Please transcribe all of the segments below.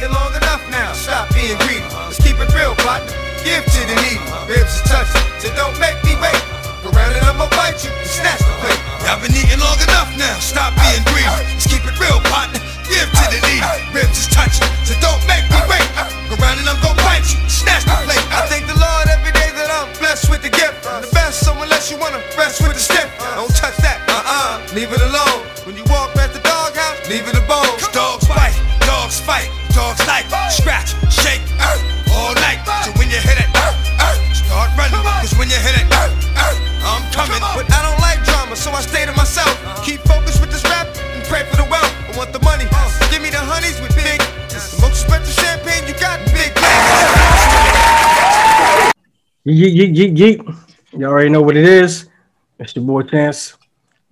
eating long enough now. Stop being greedy. Let's keep it real, partner. Give to the needy. Ribs is touching, so don't make me wait. Go round and I'ma bite you and snatch the plate. Y'all been eating long enough now. Stop being greedy. Let's keep it real, partner. Give to the needy. Ribs is touching, so don't make me wait. Go round and I'm gonna bite you, snatch the plate. I thank the Lord every day that I'm blessed with the gift. The best, so unless you wanna rest with the stiff, don't touch that. Uh-uh, leave it alone. When you walk past the doghouse, leave it a bone. Dogs bite, dogs fight, dogs like scratch, shake, uh, all night. So when you hit it, uh, uh, start running. Cause when you hit it, uh, uh, I'm coming. But I don't like drama, so I stay to myself. Keep focused with this rap and pray for the wealth. I want the money. Give me the honeys with big. The most expensive champagne you got, big Yeet, yeet, yeet, yeet. You already know what it is. It's your boy Chance.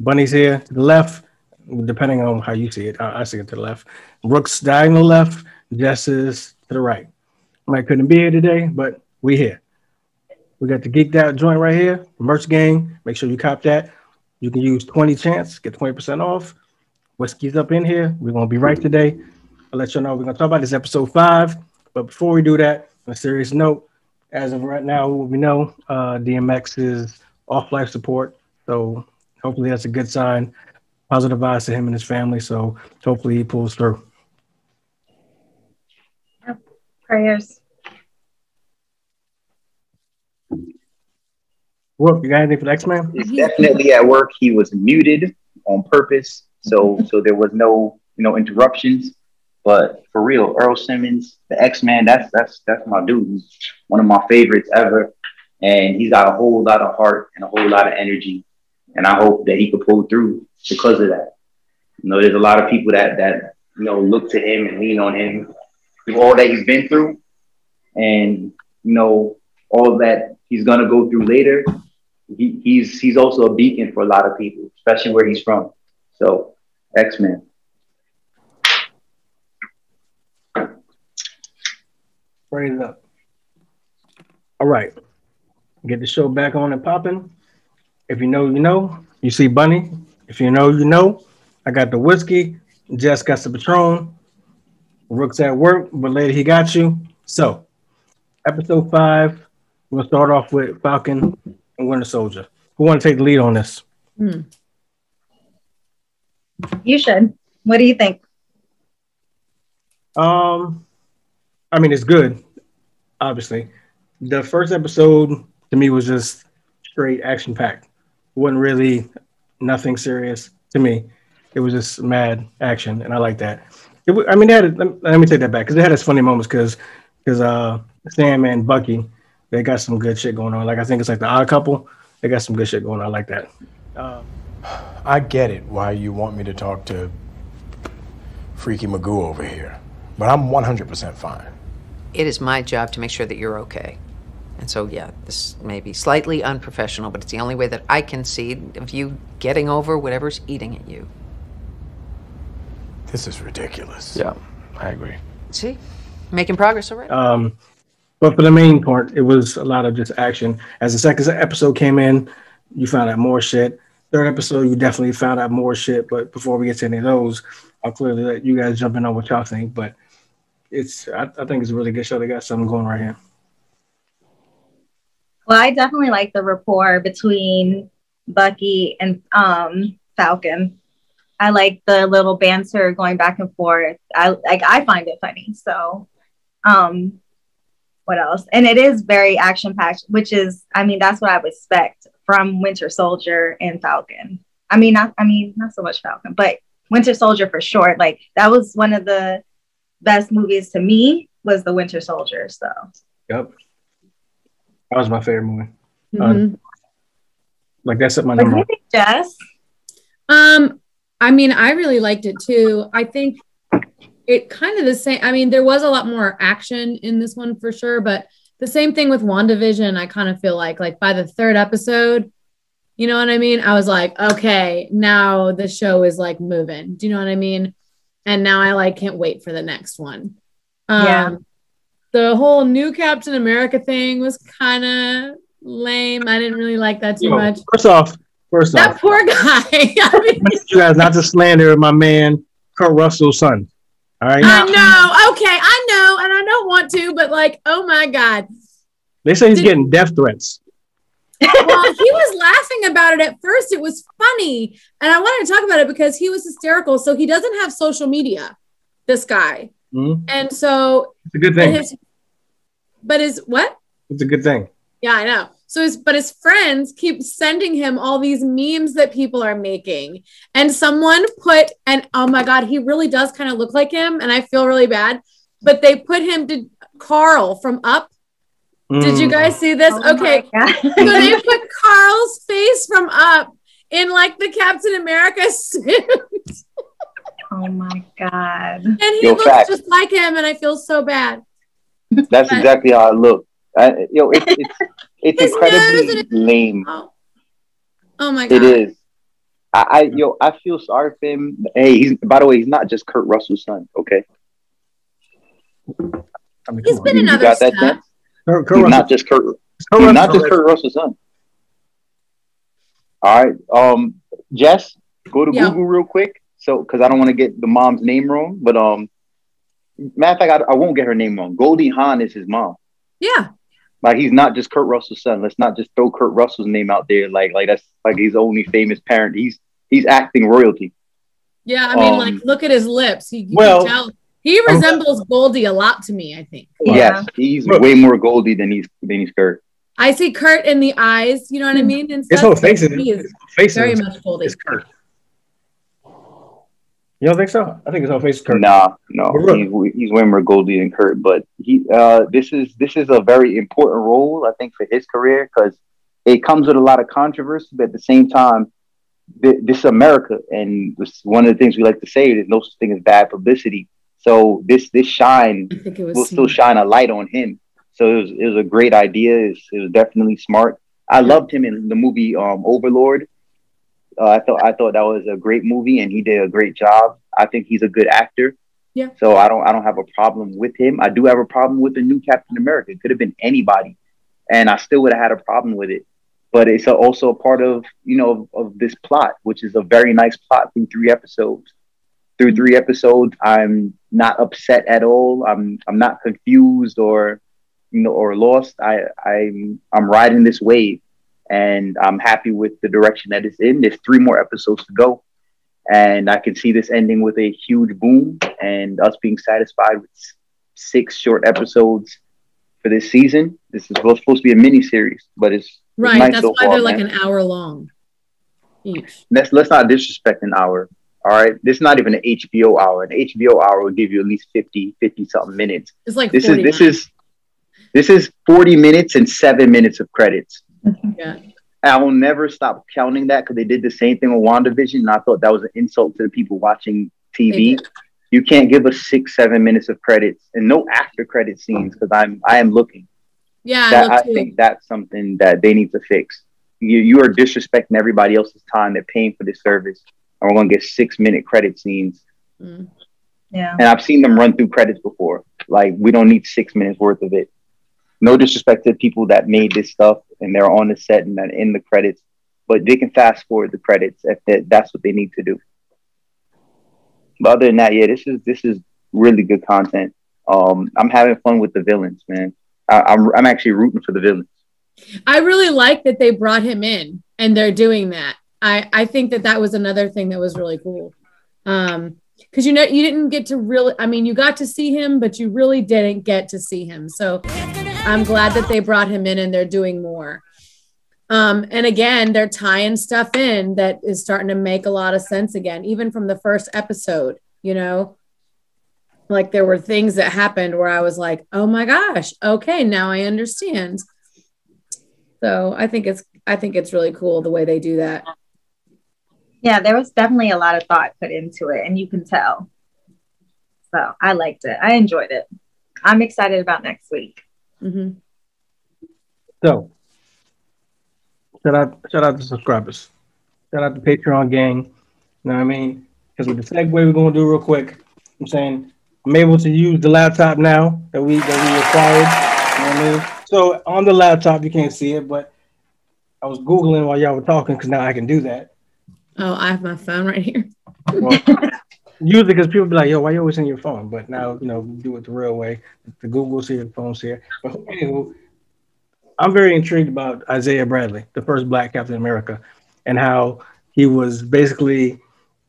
Bunny's here to the left, depending on how you see it. I, I see it to the left. Rook's diagonal left. Is to the right. Mike couldn't be here today, but we here. We got the geeked out joint right here, merch gang. Make sure you cop that. You can use 20 chance, get 20% off. Whiskey's up in here. We're gonna be right today. I'll let you know we're gonna talk about this episode five. But before we do that, on a serious note, as of right now, what we know, uh, DMX is off life support. So hopefully that's a good sign. Positive vibes to him and his family. So hopefully he pulls through. Prayers. Rook, you got anything for the X-Man? It's definitely at work. He was muted on purpose, so mm-hmm. so there was no you know interruptions. But for real, Earl Simmons, the X Man, that's that's that's my dude. He's one of my favorites ever, and he's got a whole lot of heart and a whole lot of energy. And I hope that he could pull through because of that. You know, there's a lot of people that that you know look to him and lean on him through all that he's been through, and you know all that he's gonna go through later. He, he's he's also a beacon for a lot of people, especially where he's from. So, X Men. Raise it up. All right. Get the show back on and popping. If you know, you know. You see Bunny. If you know, you know. I got the whiskey. Jess got the Patron. Rook's at work, but later he got you. So, episode five, we'll start off with Falcon and Winter Soldier. Who want to take the lead on this? Hmm. You should. What do you think? Um, I mean, it's good, obviously. The first episode to me was just straight action packed. wasn't really nothing serious to me. It was just mad action, and I like that. It, I mean, they had, let, let me take that back because it had its funny moments because because uh Sam and Bucky they got some good shit going on. Like I think it's like the Odd Couple. They got some good shit going on. I like that. Uh, I get it why you want me to talk to Freaky Magoo over here, but I'm 100% fine. It is my job to make sure that you're okay. And so, yeah, this may be slightly unprofessional, but it's the only way that I can see of you getting over whatever's eating at you. This is ridiculous. yeah, I agree. See? Making progress already. Um, but for the main part, it was a lot of just action. As the second episode came in, you found out more shit. Third episode, you definitely found out more shit. But before we get to any of those, I'll clearly let you guys jump in on what y'all think. But it's, I, I think it's a really good show. They got something going right here. Well, I definitely like the rapport between Bucky and um, Falcon. I like the little banter going back and forth. I like I find it funny. So, um, what else? And it is very action packed, which is, I mean, that's what I would expect from Winter Soldier and Falcon. I mean, not, I mean, not so much Falcon, but Winter Soldier for short. Like that was one of the best movies to me was the Winter Soldier. So, Yep. That was my favorite movie. Mhm. Uh, like that's at my what do number. you think, Jess? Um, I mean, I really liked it too. I think it kind of the same. I mean, there was a lot more action in this one for sure, but the same thing with WandaVision. I kind of feel like, like by the third episode, you know what I mean? I was like, okay, now the show is like moving. Do you know what I mean? And now I like can't wait for the next one. Um, Yeah. The whole new Captain America thing was kind of lame. I didn't really like that too Yo, much. First off, first That off, poor guy. I mean, you guys not to slander my man Kurt Russell's son. All right. I know. Okay, I know, and I don't want to, but like, oh my god. They say he's Did- getting death threats. Well, he was laughing about it at first. It was funny, and I wanted to talk about it because he was hysterical. So he doesn't have social media. This guy, Mhm. and so It's a good thing. his, but his what? It's a good thing. Yeah, I know. So his but his friends keep sending him all these memes that people are making. And someone put and oh my god, he really does kind of look like him and I feel really bad. But they put him to Carl from Up. Did you Mm. guys see this? Oh okay. So they put Carl's face from Up in like the Captain America suit. oh my god. And he Yo, looks facts. just like him and I feel so bad. That's But- exactly how I look. I, yo, it's it's, it's His nose incredibly and lame. Oh, oh my god. It is. I, I yo, I feel sorry for him. Hey, he's by the way, he's not just Kurt Russell's son. Okay, I mean, He's come been on. in You other got that, stuff. Kurt- Kurt he's Russell- not just Kurt. Kurt He's Russell not just Kurt Russell's son. All right, um, Jess, go to Yeah. Google real quick. So, because I don't want to get the mom's name wrong, but um, matter of fact, I, I won't get her name wrong. Goldie Hawn is his mom. Yeah. Like he's not just Kurt Russell's son. Let's not just throw Kurt Russell's name out there. Like like that's like his only famous parent. He's he's acting royalty. Yeah, I mean, Um, like, look at his lips. He, well- can tell he resembles Goldie a lot to me. I think Yeah. He's way more Goldie than he's than he's Kurt. I see Kurt in the eyes. You know what I mean? And His whole face is, He is his face very is, much Goldie. is Kurt. You don't think so? I think his whole face is Kurt. Nah, no, he's, he's way more Goldie than Kurt. But he, uh, this is this is a very important role, I think, for his career because it comes with a lot of controversy. But at the same time, th- this is America, and this, one of the things we like to say is no such thing as bad publicity. So this this shine I think it was will still shine a light on him. So it was it was a great idea. It was, it was definitely smart. I loved him in the movie um, Overlord. Uh, I thought I thought that was a great movie, and he did a great job. I think he's a good actor. Yeah. So I don't I don't have a problem with him. I do have a problem with the new Captain America. It could have been anybody, and I still would have had a problem with it. But it's a, also a part of you know of, of this plot, which is a very nice plot through three episodes. Through three episodes, I'm not upset at all. I'm I'm not confused or you know or lost. I I'm I'm riding this wave, and I'm happy with the direction that it's in. There's three more episodes to go, and I can see this ending with a huge boom and us being satisfied with six short episodes for this season. This is supposed to be a mini series, but it's, it's Right. nice That's so why far, they're like an hour long each. let's let's not disrespect an hour. All right, this is not even an HBO hour. An HBO hour will give you at least 50, 50 something minutes. It's like This is this is this is forty minutes and seven minutes of credits. Yeah. I will never stop counting that because they did the same thing with WandaVision, and I thought that was an insult to the people watching TV. You can't give us six, seven minutes of credits and no after credit scenes because I'm I am looking. Yeah, I that look I think that's something that they need to fix. You you are disrespecting everybody else's time. They're paying for this service, and we're gonna get six minute credit scenes. Mm. Yeah. And I've seen them run through credits before. Like we don't need six minutes worth of it. No disrespect to the people that made this stuff and they're on the set and in the credits, but they can fast forward the credits if that, that's what they need to do. But other than that, yeah, this is this is really good content. Um, I'm having fun with the villains, man. I, I'm I'm actually rooting for the villains. I really like that they brought him in and they're doing that. I I think that that was another thing that was really cool. Um because you know you didn't get to really I mean you got to see him but you really didn't get to see him. So I'm glad that they brought him in and they're doing more. Um and again they're tying stuff in that is starting to make a lot of sense again even from the first episode, you know. Like there were things that happened where I was like, "Oh my gosh, okay, now I understand." So I think it's I think it's really cool the way they do that. Yeah, there was definitely a lot of thought put into it, and you can tell. So I liked it. I enjoyed it. I'm excited about next week. Hmm So, shout out, shout out to subscribers. Shout out to Patreon gang. You know what I mean? Because with the segue we're gonna do real quick, I'm saying I'm able to use the laptop now that we that we acquired. You know what I mean? So on the laptop you can't see it, but I was googling while y'all were talking because now I can do that. Oh, I have my phone right here. Well, Usually, because people be like, "Yo, why you always in your phone?" But now, you know, do it the real way. The Google's here, the phone's here. But anywho, I'm very intrigued about Isaiah Bradley, the first Black Captain America, and how he was basically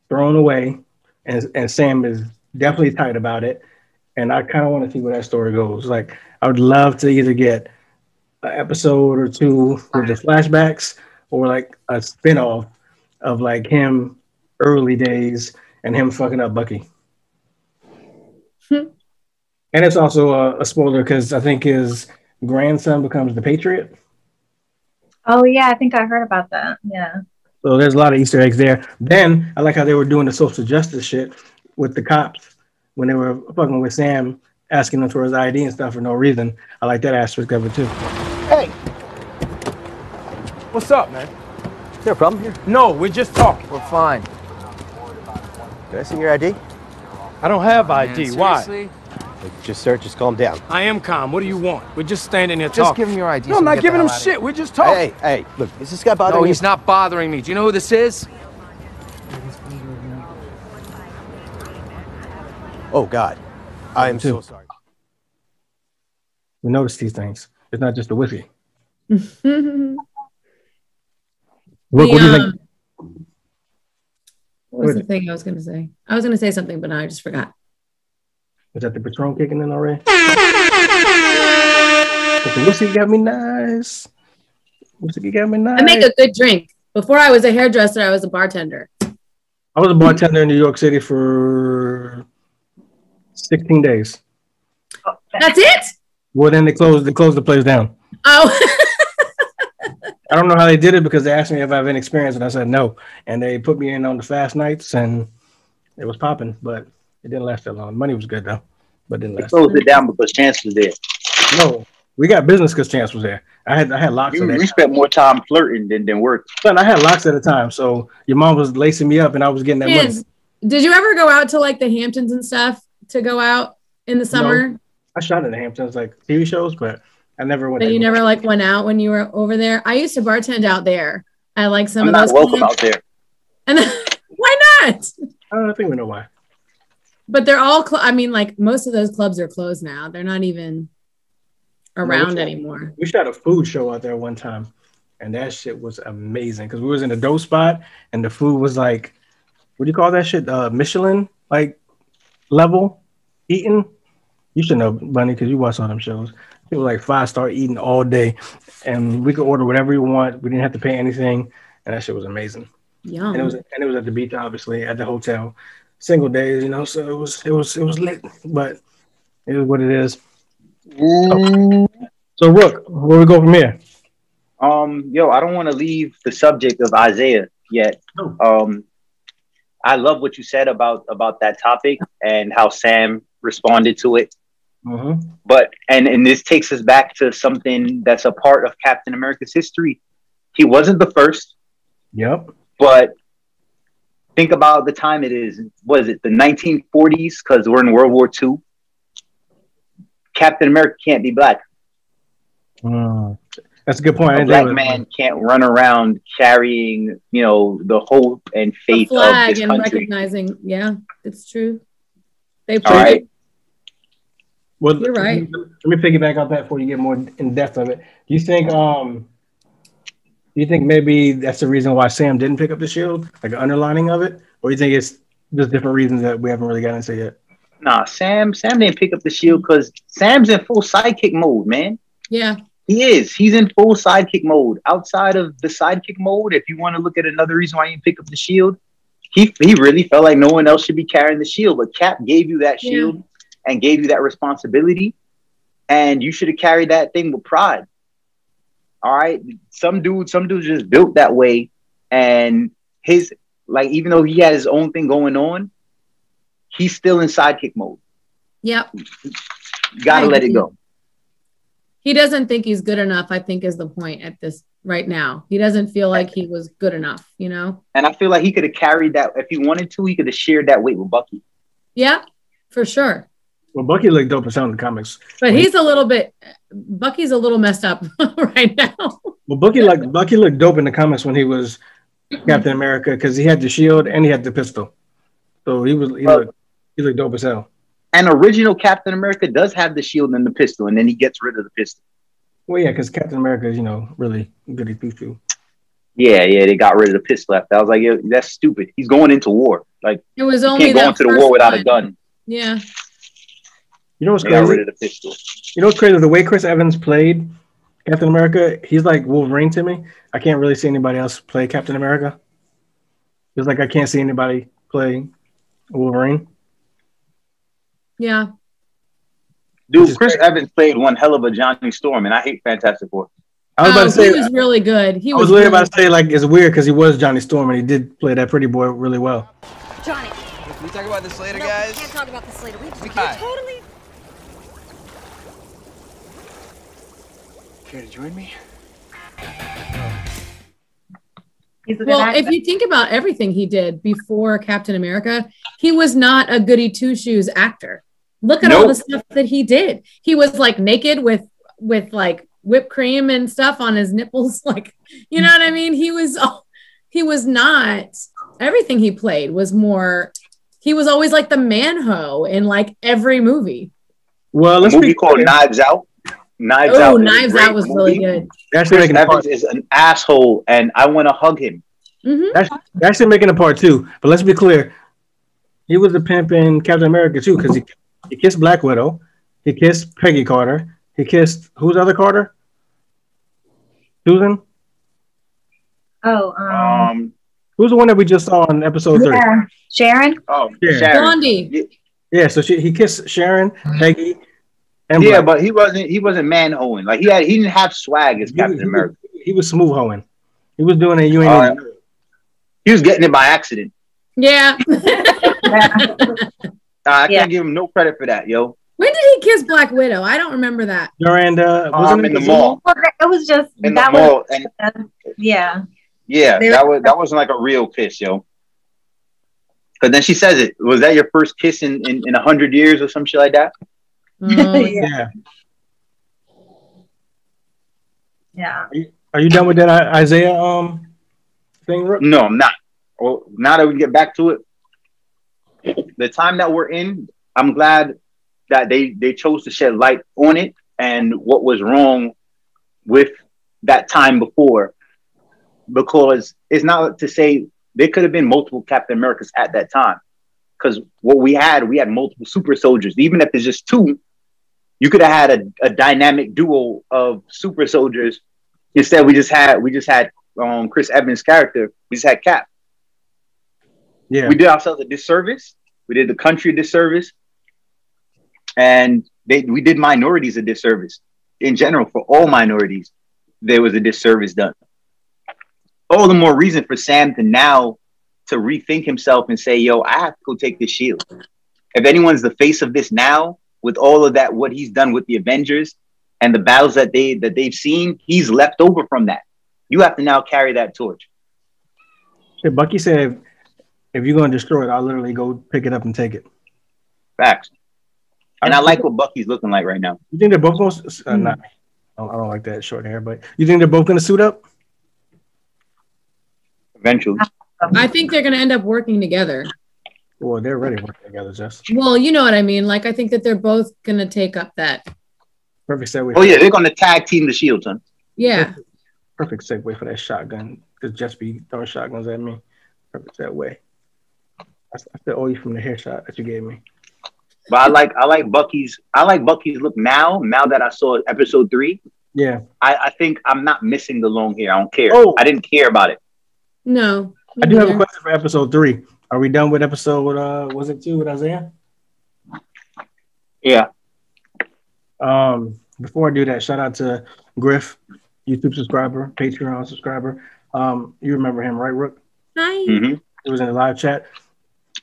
thrown away, and and Sam is definitely tight about it. And I kind of want to see where that story goes. Like, I would love to either get an episode or two with the flashbacks, or like a spinoff of like him early days and him fucking up Bucky. Hmm. And it's also a, a spoiler because I think his grandson becomes the Patriot. Oh yeah, I think I heard about that. Yeah. So there's a lot of Easter eggs there. Then I like how they were doing the social justice shit with the cops when they were fucking with Sam, asking him for his ID and stuff for no reason. I like that aspect of it too. Hey! What's up, man? Is there a problem here? No, we're just talking. We're fine. Did I see your ID? I don't have ID. Why? Just sir, just calm down. I am calm. What do you want? We're just standing here Just talking. Just give him your ID. No, so I'm not giving him shit. We're just talking. Hey, hey, look, is this guy bothering No, you? he's not bothering me. Do you know who this is? Oh, God. I am so sorry. We notice these things. It's not just the whiskey. The, What, what do you um, think? What was the thing I was going to say? I was going to say something, but now I just forgot. Was that the Patron kicking in already? The whiskey got me nice. Whiskey got me nice. I make a good drink. Before I was a hairdresser, I was a bartender. I was a bartender in New York City for 16 days. That's it? Well, then they closed. They closed the place down. Oh, I don't know how they did it because they asked me if I have any experience, and I said no. And they put me in on the fast nights, and it was popping, but it didn't last that long. Money was good though, but it didn't They last. closed it down because Chance was there. No, we got business because Chance was there. I had I had locks You, at you spent more time flirting than, than work. But I had locks at a time, so your mom was lacing me up, and I was getting that money. Did you ever go out to like the Hamptons and stuff to go out in the summer? I shot in the Hamptons, like TV shows, but I never went. But you never like went out when you were over there? I used to bartend out there. I like some I'm of not those. welcome clubs. out there. And why not? I don't think we know why. But they're all. Cl- I mean, like most of those clubs are closed now. They're not even around No, anymore. We shot a food show out there one time, and that shit was amazing because we was in a dope spot, and the food was like, what do you call that shit? Uh, Michelin like level eating. You should know, Bunny, because you watch all them shows. It was like five star eating all day, and we could order whatever we want. We didn't have to pay anything, and that shit was amazing. Yum. And it was and it was at the beach, obviously, at the hotel, single days, you know. So it was it was it was lit, but it is what it is. So Rook, where we go from here? Um, yo, I don't want to leave the subject of Isaiah yet. No. Um, I love what you said about about that topic and how Sam responded to it. Mm-hmm. But and and this takes us back to something that's a part of Captain America's history. He wasn't the first, Yep. but think about the time it is. Was it the 1940s? Because we're in World War II. Captain America can't be black. Mm. That's a good point. I a didn't black think of man can't run around carrying, you know, the hope and The faith of flag this and country. recognizing. Yeah, it's true. They All right. Well, You're right. Let me piggyback off that before you get more in depth of it. Do you think um do you think maybe that's the reason why Sam didn't pick up the shield, like an underlining of it, or you think it's just different reasons that we haven't really gotten into yet? Nah, Sam. Sam didn't pick up the shield because Sam's in full sidekick mode, man. Yeah. He is. He's in full sidekick mode. Outside of the sidekick mode, if you want to look at another reason why he didn't pick up the shield, he he really felt like no one else should be carrying the shield. But Cap gave you that Yeah. And gave you that responsibility, and you should have carried that thing with pride. All right. Some dude, some dudes just built that way, and his like even though he had his own thing going on, he's still in sidekick mode. Yep. You gotta I let it go. He doesn't think he's good enough, I think is the point at this right now. He doesn't feel like he was good enough, you know? And I feel like he could have carried that if he wanted to. He could have shared that weight with Bucky. Yeah, for sure. Well, Bucky looked dope as hell in the comics. But he's a little bit Bucky's a little messed up right now. Well, Bucky like Bucky looked dope in the comics when he was Captain America because he had the shield and he had the pistol. So he was he Well- looked he looked dope as hell. And original Captain America does have the shield and the pistol, and then he gets rid of the pistol. Well, yeah, because Captain America is you know really goody two shoe. Yeah, yeah, they got rid of the pistol after. I was like, yeah, that's stupid. He's going into war. Like, It was you only can't go into the war without a gun. Yeah. You know what's They got crazy? rid of the pistol. You know what's crazy? The way Chris Evans played Captain America, he's like Wolverine to me. I can't really see anybody else play Captain America. It's like I can't see anybody play Wolverine. Yeah. Dude, Chris great. Evans played one hell of a Johnny Storm, and I hate Fantastic Four. I was oh, about Oh, to say, he was really good. He I was, was literally really about to say, like, it's weird because he was Johnny Storm and he did play that pretty boy really well. Johnny. Can we talk about this later, no, guys? we can't talk about this later. We, we Hi. totally. Care to join me? He's a good Well, if you think about everything he did before Captain America, he was not a goody two shoes actor. Look at all the stuff that he did. He was like naked with with like whipped cream and stuff on his nipples. Like, you know what I mean? He was he was not everything he played was more. He was always like the man ho in like every movie. Well, let's movie be called. Knives Out. Knives Oh, Out. is Knives Out was really good. They're actually Chris making. Evans is an asshole, and I want to hug him. hmm They're actually- they're actually making a part two. But let's be clear. He was a pimp in Captain America too because he, he kissed Black Widow. He kissed Peggy Carter. He kissed who's the other Carter? Susan? oh, um, Um. Who's the one that we just saw in episode three? yeah, Sharon. Oh, Yeah. Sharon. Blondie. Yeah, so she, he kissed Sharon, Peggy, and Yeah, Black. but he wasn't. He wasn't man hoeing. Like he had. He didn't have swag as he, Captain he- America. he was smooth hoeing. He was doing it. You ain't. All right. He was getting it by accident. Yeah. Yeah. Nah, I Yeah. can't give him no credit for that, yo. when did he kiss Black Widow? I don't remember that. Miranda wasn't Um, it in the mall. Well, it was just In the that mall, and was yeah. yeah, They that were- was that wasn't like a real kiss, yo. But then she says it. Was that your first kiss in in in a hundred years or some shit like that? Oh, yeah. Yeah. Yeah. Are you done with that Isaiah um thing, Rook? No, I'm not. Well, now that we get back to it, the time that we're in, I'm glad that they they chose to shed light on it and what was wrong with that time before, because it's not to say there could have been multiple Captain Americas at that time, because what we had, we had multiple super soldiers. Even if there's just two, you could have had a, a dynamic duo of super soldiers. Instead, we just had we just had um, Chris Evans' character. We just had Cap. Yeah. We did ourselves a disservice. We did the country a disservice, and they we did minorities a disservice in general for all minorities. There was a disservice done. All the more reason for Sam to now to rethink himself and say, "Yo, I have to go take this shield." If anyone's the face of this now, with all of that, what he's done with the Avengers and the battles that they that they've seen, he's left over from that. You have to now carry that torch. Shit, Bucky said, if you're gonna destroy it, I'll literally go pick it up and take it. Facts. And I like what Bucky's looking like right now. You think they're both going? to Uh, not me. I don't, I don't like that short hair, but you think they're both gonna suit up? Eventually. I think they're going to end up working together. Well, they're already working together, Jess. Well, you know what I mean. Like I think that they're both going to take up that. Perfect segue. Oh yeah, they're gonna tag team the shield, son. Yeah. Perfect segue for that shotgun. Because Jess be throwing shotguns at me. Perfect segue. I, I still owe you from the hair shot that you gave me. But I like I like Bucky's I like Bucky's look now. Now that I saw episode three, Yeah. I, I think I'm not missing the long hair. I don't care. Oh. I didn't care about it. No. I do have a question for episode three. Are we done with episode? Uh, was it two with Isaiah? Yeah. Um, before I do that, shout out to Griff, YouTube subscriber, Patreon subscriber. Um, you remember him, right, Rook? Hi. Mm-hmm. It was in the live chat.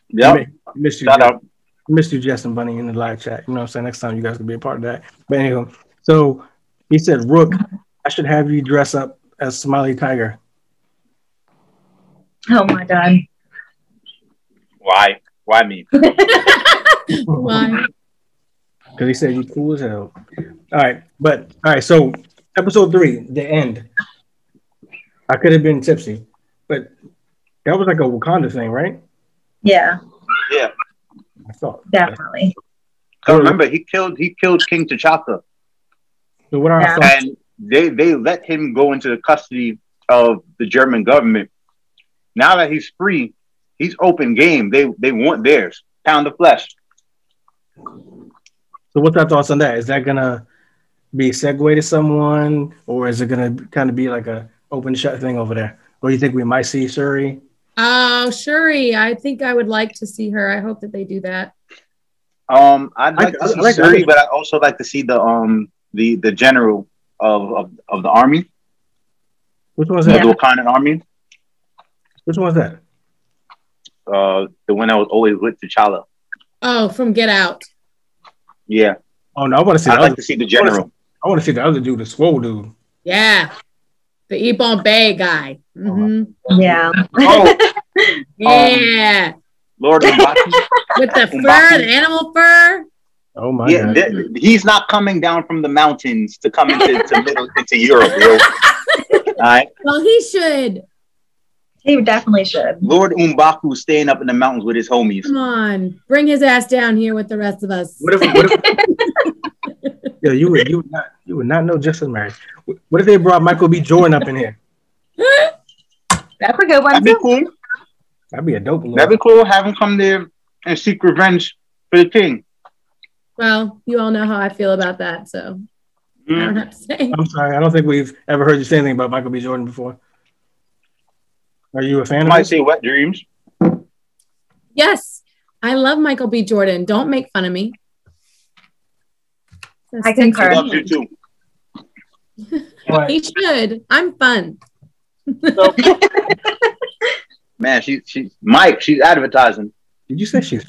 Yeah. Mi- Missed you, Shout Jess. out. Missed you, Jess and Bunny, in the live chat. You know what I'm saying? Next time you guys can be a part of that. But anyway, so he said, Rook, I should have you dress up as Smiley Tiger. Oh my god. Why? Why me? Why? Because he said you cool as hell. All right, but all right, so episode three, the end. I could have been tipsy, but that was like a Wakanda thing, right? Yeah. Yeah. I thought. Definitely. Cause remember, he killed he killed King T'Chaka, So what are Yeah. our thoughts? and they they let him go into the custody of the German government. Now that he's free, he's open game. They they want theirs. Pound of flesh. So what's our thoughts on that? Is that gonna be a segue to someone, or is it gonna kind of be like a open shut thing over there? Or do you think we might see Shuri? Oh, Shuri. I think I would like to see her. I hope that they do that. Um, I'd like I- to see I like- I Shuri, but I also like to see the um the the general of of, of the army, Which one's the that? Wakandan army, Which one's that? Uh, the one that was always with T'Challa. Oh, from Get Out. Yeah, Oh no, I want to see. I'd like other, to see the general. I want to see the other dude, the swole dude. Yeah. The Ebon Bay guy. hmm Yeah. Oh, Yeah. Lord M'Baku. With the fur, the animal fur. Oh my Yeah, god! th- he's not coming down from the mountains to come into to middle into Europe, yo. All right, Well, he should. He definitely should. Lord M'Baku staying up in the mountains with his homies. Come on. Bring his ass down here with the rest of us. What if? What if? yeah, you would. You would not. You would not know Justin married. What if they brought Michael B. Jordan up in here? That's a good one That'd be too. cool. That'd be a dope. Little, That'd be cool. Have him come there and seek revenge for the king. Well, you all know how I feel about that, so I don't Mm. have to say. I'm sorry. I don't think we've ever heard you say anything about Michael B. Jordan before. Are you a fan of Might his? say wet dreams. Yes, I love Michael B. Jordan. Don't make fun of me. I can. concur. Love you too. He should. I'm fun. Man, she she Mike, she's advertising. Did you say she's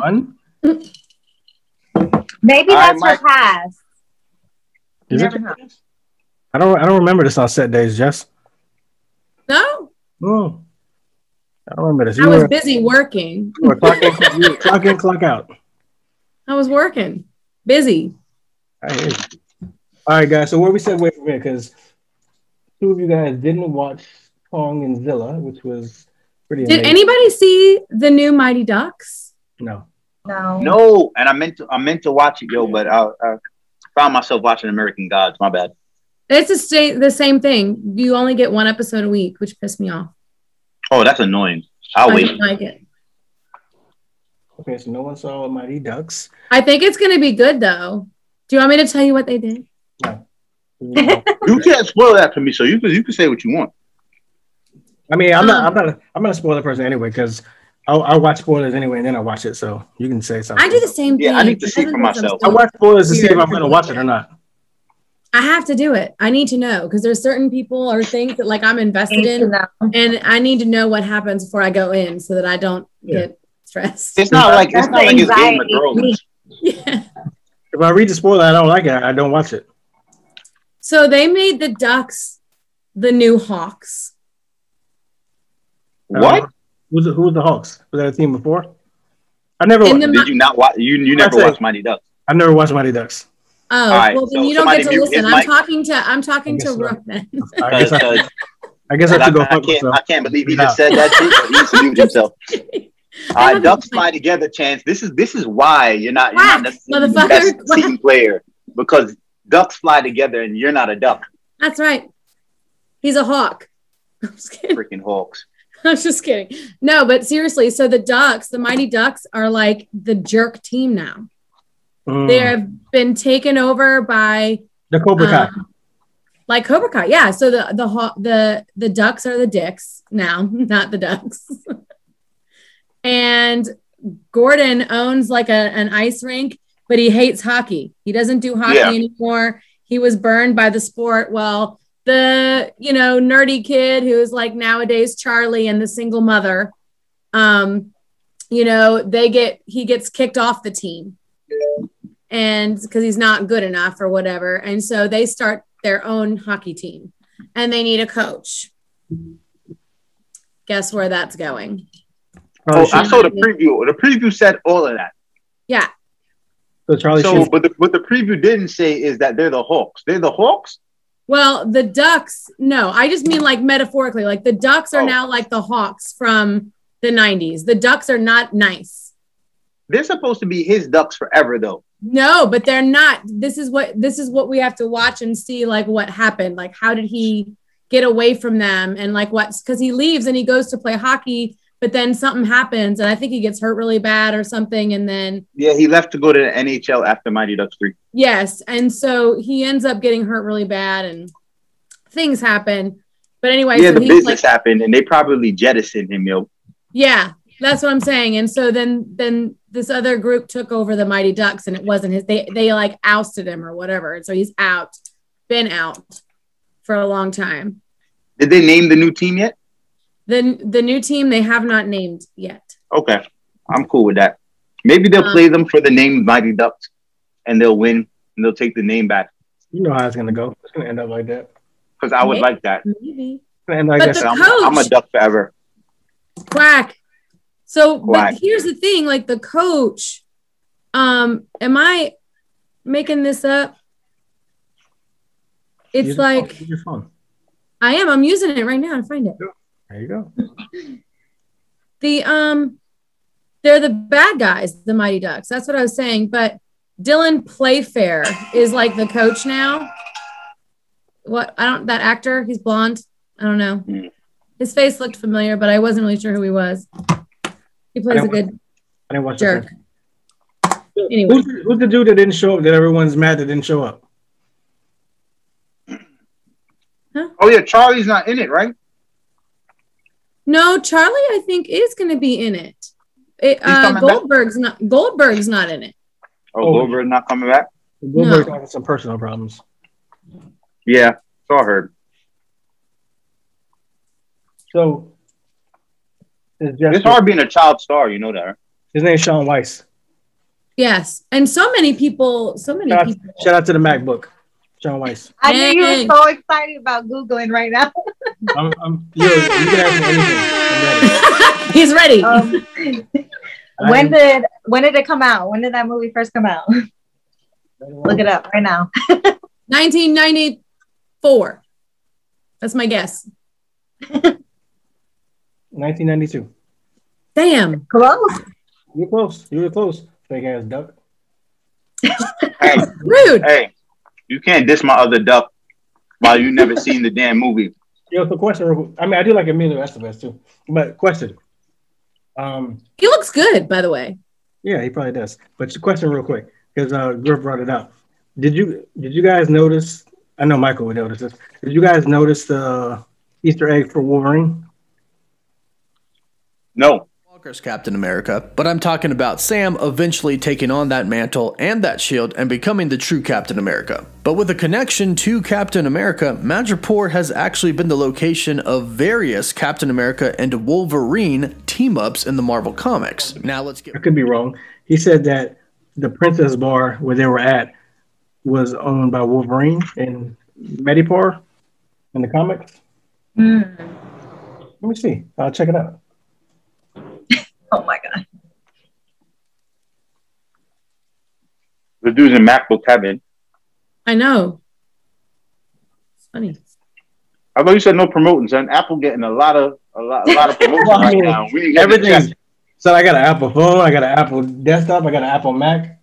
fun? Maybe All right, that's Mike. her past. Is You it? know. I don't. I don't remember this on set days, Jess. No, Oh, I remember this. I You was were, busy working. you were clock in, clock- you were clock in, clock out. I was working. Busy. I hear you. All right, guys. So where we said wait from here because two of you guys didn't watch Kong and Zilla, which was pretty. Did amazing. anybody see the new Mighty Ducks? No. No. No, and I meant to I meant to watch it, yo, but I, I found myself watching American Gods. My bad. It's the same, the same thing. You only get one episode a week, which pissed me off. Oh, that's annoying. I'll I wait. didn't like it. Okay, so no one saw Mighty Ducks. I think it's going to be good though. Do you want me to tell you what they did? No, You can't spoil that for me, so you can you can say what you want. I mean, I'm not. Um, I'm not. A, I'm not a spoiler person anyway because I'll, I'll watch spoilers anyway and then I'll watch it. So you can say something. I do the same thing. Yeah, I need to see for myself. I watch spoilers to see if I'm going to watch it or not. I have to do it. I need to know because there's certain people or things that like I'm invested in, know. and I need to know what happens before I go in so that I don't Yeah. get stressed. It's not like it's That's not like it's Game of anxiety. Thrones. Yeah. If I read the spoiler, I don't like it. I don't watch it. So they made the Ducks the new Hawks. I don't What? know. Who's the, who was the Hawks? Was that a team before? I never. In the- Did you not watch? You you never That's it. watched Mighty Ducks. I never watched Mighty Ducks. Oh, right, well then so you don't get to listen. I'm mic. talking to I'm talking to guess uh, so. Rook. Uh, I guess I, I guess I I, have to go I fuck can't. I can't believe he just said that shit. But he needs to mute himself. All right, Ducks fly together. Chance. This is this is why you're not you're not necessarily the motherfucker. best team player because ducks fly together and you're not a duck. That's right. He's a hawk. I'm just kidding. Freaking hawks. I'm just kidding. No, but seriously, so the Ducks, the Mighty Ducks, are like the jerk team now. Mm. They have been taken over by the Cobra Kai. um, like Cobra Kai. Yeah. So the the the the Ducks are the dicks now, not the Ducks. and Gordon owns like a, an ice rink, but he hates hockey. He doesn't do hockey Yeah. anymore. He was burned by the sport. Well, the you know nerdy kid who is like nowadays Charlie and the single mother, um, you know they get he gets kicked off the team, and because he's not good enough or whatever, and so they start their own hockey team, and they need a coach. Guess where that's going? Oh, Charlie I saw the preview. The preview said all of that. Yeah, so Charlie So, but the, what the preview didn't say is that they're the Hawks. They're the Hawks. Well, the Ducks, no, I just mean like metaphorically, like the Ducks are Oh. now like the Hawks from the 90s. The Ducks are not nice. They're supposed to be his ducks forever, though. No, but they're not. This is what this is what we have to watch and see like what happened. Like how did he get away from them and like what's cuz he leaves and he goes to play hockey, but then something happens and I think he gets hurt really bad or something and then Yeah, he left to go to the NHL after Mighty Ducks 3. yes, and so he ends up getting hurt really bad and things happen. But anyway, yeah, so the business like happened and they probably jettisoned him, yo. Yeah, that's what I'm saying. And so then then this other group took over the Mighty Ducks and it wasn't his they they like ousted him or whatever. And so he's out, been out for a long time. Did they name the new team yet? The the new team they have not named yet. Okay. I'm cool with that. Maybe they'll Um, play them for the name Mighty Ducks and they'll win and they'll take the name back. You know how it's gonna go. It's gonna end up like that. Because I would Maybe. like that. Maybe. It's gonna like But that. the I'm, coach- I'm a duck forever. Quack. So Quack. but here's the thing, like the coach, um, am I making this up? It's Use your phone. like Use your phone. I am, I'm using it right now to find it. There you go. the um they're the bad guys the mighty ducks that's what i was saying but dylan playfair is like the coach now what i don't that actor he's blonde i don't know Hmm. his face looked familiar but i wasn't really sure who he was he plays a good I didn't watch jerk anyway Who's, the- who's the dude that didn't show up? That everyone's mad that didn't show up. Huh? Oh yeah, Charlie's not in it, right? no charlie i think is going to be in it, it uh, coming back? goldberg's not goldberg's not in it Oh, Oh. Goldberg not coming back? Goldberg's No. having some personal problems. Yeah, so I heard. So it's It's hard being a child star, you know that. right? his name's Shaun Weiss. yes and so many people so many Shout out, people shout out to the MacBook, Shaun Weiss. I knew you Dang. were so excited about Googling right now. I'm, I'm, yo, you can ask me anything. he's ready Um, when did when did it come out? When did that movie first come out? Look it up right now. 1994. That's my guess. 1992. Damn. Close. You were close. You were close. Fake ass duck. Hey, Rude. hey, you can't diss my other duck while you never seen the damn movie. Yo, so question. I mean, I do like Emilio Estevez too, but question. Um, He looks good, by the way. yeah, he probably does. But the question, real quick, because uh, Griff brought it up. Did you did you guys notice? I know Michael would notice this. Did you guys notice the Easter egg for Wolverine? No. Walker's Captain America, but I'm talking about Sam eventually taking on that mantle and that shield and becoming the true Captain America. But with a connection to Captain America, Madripoor has actually been the location of various Captain America and Wolverine team ups in the Marvel Comics. Now let's get I could be wrong. He said that the Princess Bar where they were at was owned by Wolverine and Madripoor in the comics. Hmm. Let me see. I'll check it out. Oh my god. The dude's in MacBook heaven. I know. It's funny. I thought you said no promoting, son. Apple getting a lot of a lot, a lot of promotion right now. We ain't Everything. check. So I got an Apple phone. I got an Apple desktop. I got an Apple Mac.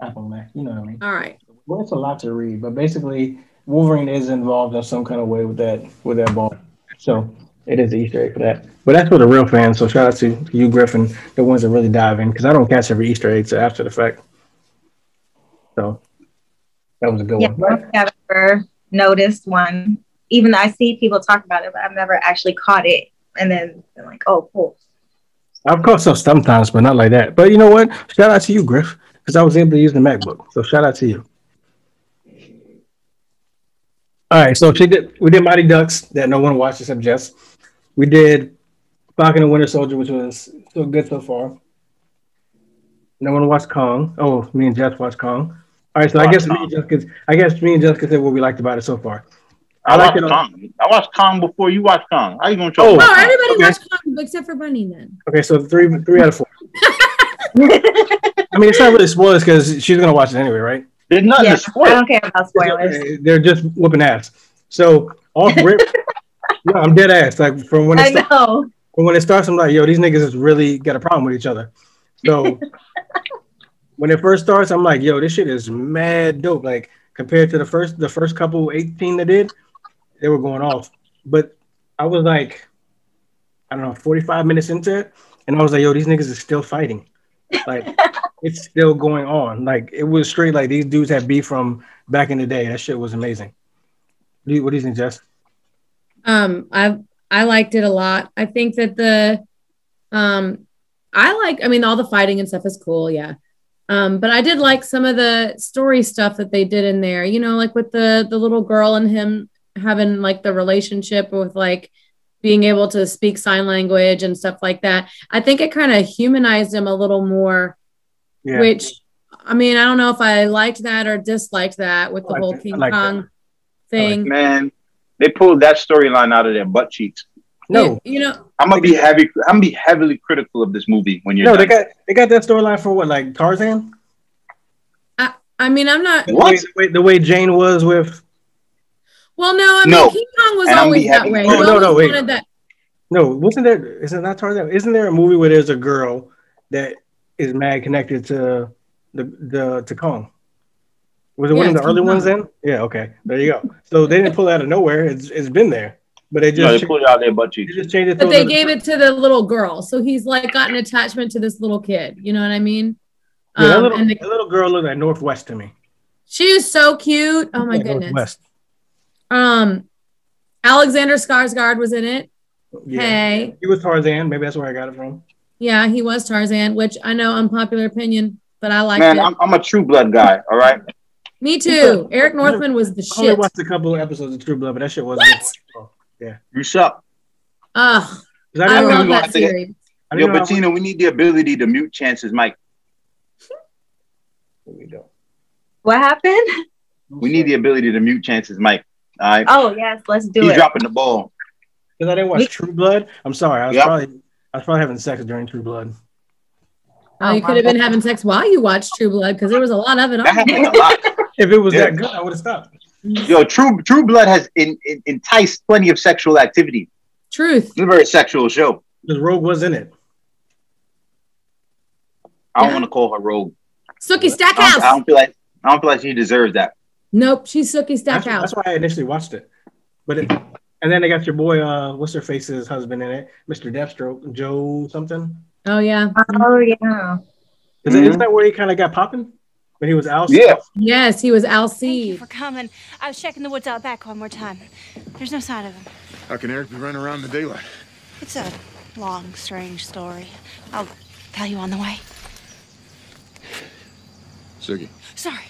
Apple Mac. You know what I mean. All right. Well, it's a lot to read, but basically, Wolverine is involved in some kind of way with that with that ball. So it is the Easter egg for that. But that's for the real fans. So shout out to you, Griffin, the ones that really dive in, because I don't catch every Easter egg till after the fact. So that was a good Yeah, one. I've never noticed one. Even though I see people talk about it, but I've never actually caught it. And then I'm like, oh, cool. I've caught some sometimes, but not like that. But you know what? Shout out to you, Griff, because I was able to use the MacBook. So shout out to you. All right, so she did. We did Mighty Ducks that no one watched except Jess. We did Falcon and Winter Soldier, which was still good so far. No one watched Kong. Oh, me and Jess watched Kong. All right, so I Watched guess me and Jessica. I guess me and Jessica said what we liked about it so far. I, I like watched it. Kong. I watched Kong before you watched Kong. How you gonna show? Oh. Oh, me Kong? everybody okay. watched Kong except for Bunny then. Okay, so three, three out of four. I mean, it's not really spoilers because she's gonna watch it anyway, right? There's nothing Yeah, to spoil. I don't care about spoilers. They're just whooping ass. So off rip, No, I'm dead ass. Like from when it I start- know. from when it starts, I'm like, yo, these niggas has really got a problem with each other. So when it first starts, I'm like, yo, this shit is mad dope. Like compared to the first the first couple 18 that did, they were going off. But I was like, I don't know, 45 minutes into it, and I was like, yo, these niggas is still fighting. Like it's still going on. Like it was straight like these dudes had beef from back in the day. That shit was amazing. What do you, what do you think, Jess? Um, I I liked it a lot. I think that the um I like I mean all the fighting and stuff is cool, yeah. Um, but I did like some of the story stuff that they did in there, you know, like with the the little girl and him having like the relationship with like being able to speak sign language and stuff like that. I think it kind of humanized him a little more, Yeah. which I mean, I don't know if I liked that or disliked that with the I whole like that. King I like that. Kong thing. Man, they pulled that storyline out of their butt cheeks. No, you know, I'm gonna be heavy. I'm gonna be heavily critical of this movie when you're no, done. they got they got that storyline for what, like Tarzan? I, I mean, I'm not. The way, the way, the way Jane was with Well, no, I mean, No. King Kong was And always be that way. Oh, no, no, wait. that. no, wasn't there? Is it not Tarzan? Isn't there a movie where there's a girl that is mad connected to the the to Kong? Was it Yeah, one of the early ones then? Yeah, okay, there you go. So they didn't pull it out of nowhere. It's it's been there, but they just No, they pulled it out of their butt cheeks. they just changed it. But they another- gave it to the little girl, so he's like got an attachment to this little kid. You know what I mean? Yeah, that Um, little, and the- that little girl looked like North West to me. she was so cute. Oh my Yeah, goodness. North West. Um, Alexander Skarsgård was in it. Yeah. Hey, He was Tarzan. Maybe that's where I got it from. yeah, he was Tarzan, which I know unpopular opinion, but I liked Man, it. I'm, I'm a True Blood guy. All right. Me too. Eric Northman was the shit. I only watched a couple of episodes of True Blood, but that shit wasn't. Good. Yeah. You suck. Ugh, 'Cause I didn't know- love gonna that have to get- series. I Yo, know how- Bettina, we need the ability to mute Chance's mic. we don't. What happened? We need the ability to mute Chance's mic. All right. Oh yes, let's do it. He's it. dropping the ball. Because I didn't watch True Blood. I'm sorry. I was Yep. probably I was probably having sex during True Blood. Oh, you oh, could have been having sex while you watched True Blood because there was a lot of it on. That happens a lot. If it was Yeah. that good, I would have stopped. Yo, True True Blood has in, in, enticed plenty of sexual activity. Truth. It's a very sexual show. Because Rogue was in it. I don't want to call her rogue. Sookie I don't, I don't feel like I don't feel like she deserves that. Nope, she's Sookie Stackhouse. that's why I initially watched it. But it, and then they got your boy, uh, what's her face's husband in it, Mr. Deathstroke, Joe something. Oh yeah. Oh yeah. Is Mhm. not that where he kind of got popping when he was out? Yeah. Yes, he was Thank you Alcide. for coming. I was checking the woods out back one more time. There's no sign of him. How can Eric be running around in the daylight? It's a long, strange story. I'll tell you on the way. Sugi. Sorry.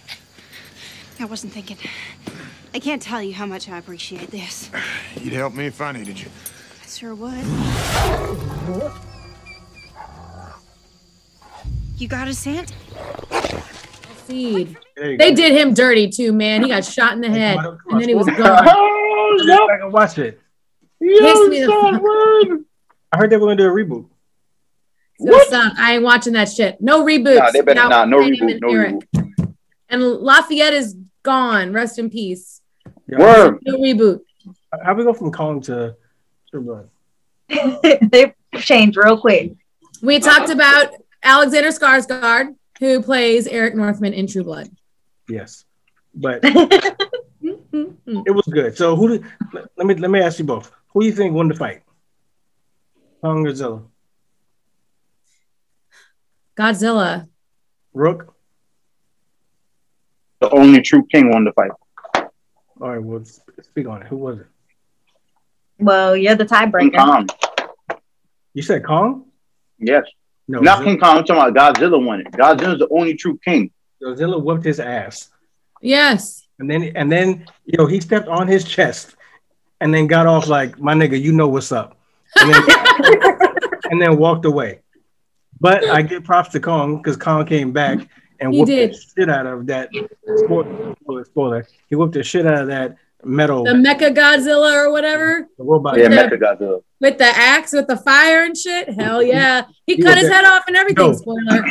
I wasn't thinking. I can't tell you how much I appreciate this. You'd help me if I needed you. I sure would. You got a scent? Alcide. They go. did him dirty too, man. He got shot in the head on, and then he was on. Oh, gone. Go back and watch it. Pissed me the I heard they were going to do a reboot. It's gonna. I ain't watching that shit. No reboots. Nah, they better without not. No reboot. and No Eric. reboot. And Lafayette is gone. Rest in peace. Word. No reboot. How we go from Kong to True Blood? they changed real quick. We talked about Alexander Skarsgård, who plays Eric Northman in True Blood. Yes, but it was good. So who? Did, let, let me let me ask you both. Who do you think won the fight? Kong or Zilla? Godzilla. Rook. The only true king won the fight. All right, well, speak on it. Who was it? Well, you're the King tiebreaker. Kong. You said Kong? Yes. No, Not Zilla, King Kong. I'm talking about Godzilla won it. Godzilla's the only true king. Godzilla whooped his ass, Yes. and then and then you know he stepped on his chest, and then got off like my nigga, you know what's up, and then, and then walked away. But I give props to Kong because Kong came back and He whooped did. the shit out of that. Spoiler, spoiler, spoiler. He whooped the shit out of that metal The Mecha Godzilla or whatever. the robot. Yeah, Mecha Godzilla. With the axe with the fire and shit. Hell yeah. He He cut his there. head off and everything. No. Spoiler.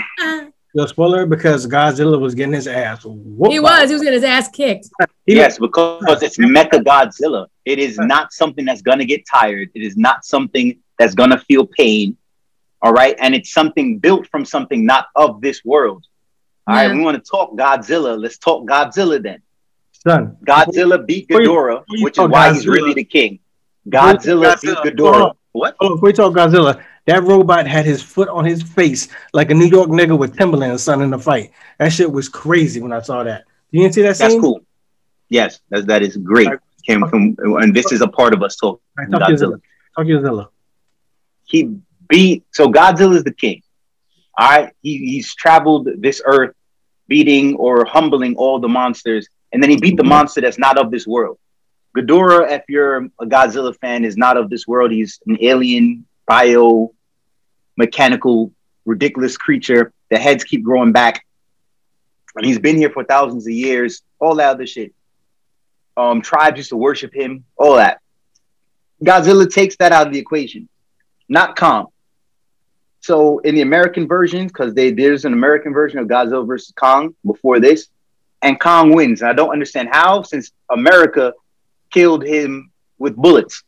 Yo, spoiler because Godzilla was getting his ass whooped. He was. He was getting his ass kicked. Yes, because it's Mecha Godzilla. It is not something that's gonna get tired. It is not something that's gonna feel pain. All right, and it's something built from something not of this world. All right, Yeah. we want to talk Godzilla. Let's talk Godzilla then. Son, Godzilla beat Ghidorah, you which is why he's really the king. Godzilla beat Hold Ghidorah. on. What? Oh, before we talk Godzilla, that robot had his foot on his face like a New York nigga with Timberland son in the fight. That shit was crazy when I saw that. You didn't see that scene? That's cool. Yes, that, that is great. Came from, and this is a part of us talking right, talk Godzilla. Godzilla. Talk Godzilla. he beat so Godzilla is the king. All right, he, he's traveled this earth, beating or humbling all the monsters, and then he beat the monster that's not of this world. Ghidorah, if you're a Godzilla fan, is not of this world. He's an alien, bio, mechanical, ridiculous creature. The heads keep growing back, and he's been here for thousands of years. All that other shit. Um, tribes used to worship him. All that. Godzilla takes that out of the equation not Kong. So in the American versions, because they there's an American version of Godzilla versus Kong before this, and Kong wins. And I don't understand how, since America killed him with bullets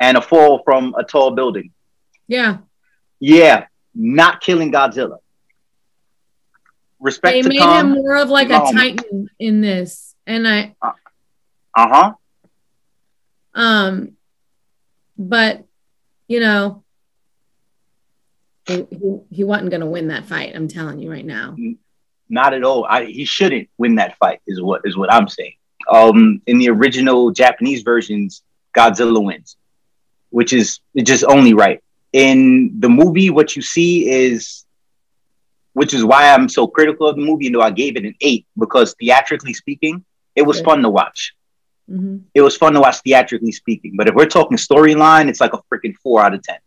and a fall from a tall building. Yeah. Yeah, not killing Godzilla. Respect They made Kong. him more of like a titan in this. And I Uh huh. um but you know he, he, he wasn't gonna win that fight, I'm telling you right now. Not at all. I, he shouldn't win that fight. Is what is what I'm saying. Um, in the original Japanese versions, Godzilla wins, which is just only right. In the movie, what you see is, which is why I'm so critical of the movie. You know, I gave it an eight because theatrically speaking, it was fun to watch. Mhm. It was fun to watch theatrically speaking. But if we're talking storyline, it's like a freaking four out of ten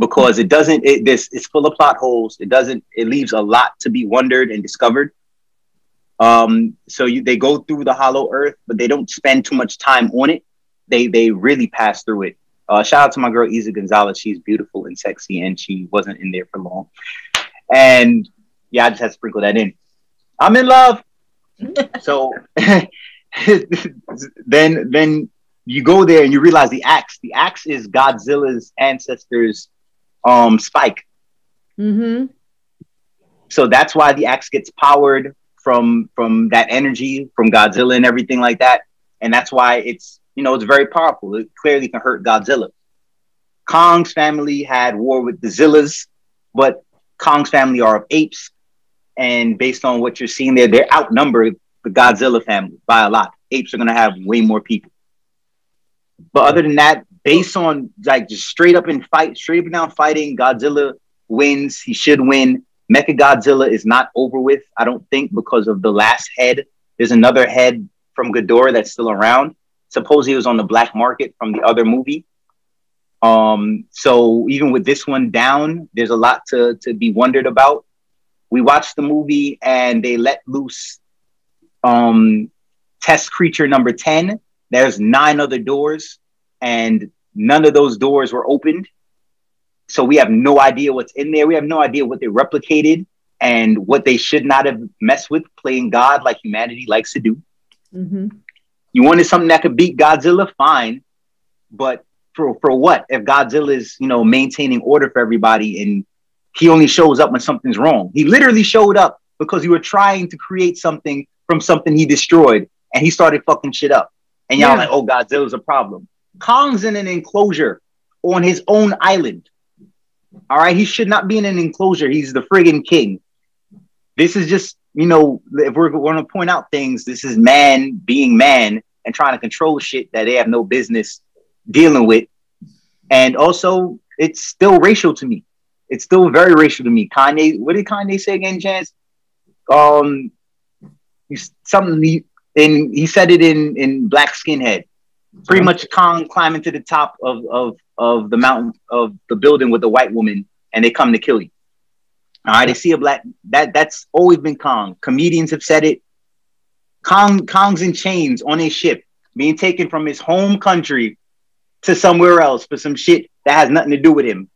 because it doesn't. It this it's full of plot holes. It doesn't. It leaves a lot to be wondered and discovered. Um, so you they go through the Hollow Earth, but they don't spend too much time on it. They they really pass through it. Uh, shout out to my girl Eiza Gonzalez. She's beautiful and sexy, and she wasn't in there for long. And yeah, I just had to sprinkle that in. I'm in love. so then then you go there and you realize the axe. The axe is Godzilla's ancestors' um spike. Mm-hmm. So that's why the axe gets powered from from that energy from Godzilla and everything like that. And that's why it's you know it's very powerful. It clearly can hurt Godzilla. Kong's family had war with the Zillas, but Kong's family are of apes. And based on what you're seeing there, they're outnumbered the Godzilla family by a lot. Apes are gonna have way more people. But other than that, based on like just straight up in fight, straight up and down fighting, Godzilla wins. He should win. Mecha Godzilla is not over with, I don't think, because of the last head. There's another head from Ghidorah that's still around. Supposedly it was on the black market from the other movie. Um, so even with this one down, there's a lot to to be wondered about. We watched the movie and they let loose um test creature number 10. There's nine other doors, and none of those doors were opened. So we have no idea what's in there. We have no idea what they replicated and what they should not have messed with playing God like humanity likes to do. Mm-hmm. You wanted something that could beat Godzilla, fine. But for for what? If Godzilla is, you know, maintaining order for everybody and he only shows up when something's wrong. He literally showed up because you were trying to create something from something he destroyed and he started fucking shit up. And y'all Yeah. like, oh, Godzilla's a problem. Kong's in an enclosure on his own island. All right, he should not be in an enclosure. He's the friggin' king. This is just, you know, if we're going to point out things, this is man being man and trying to control shit that they have no business dealing with. And also, it's still racial to me. It's still very racial to me. Kanye, what did Kanye say again, Chance? Um, something he, and he said it in in Black Skinhead. Pretty much Kong climbing to the top of of of the mountain of the building with a white woman, and they come to kill you. All right, they see a black that that's always been Kong. Comedians have said it. Kong Kong's in chains on his ship, being taken from his home country to somewhere else for some shit that has nothing to do with him,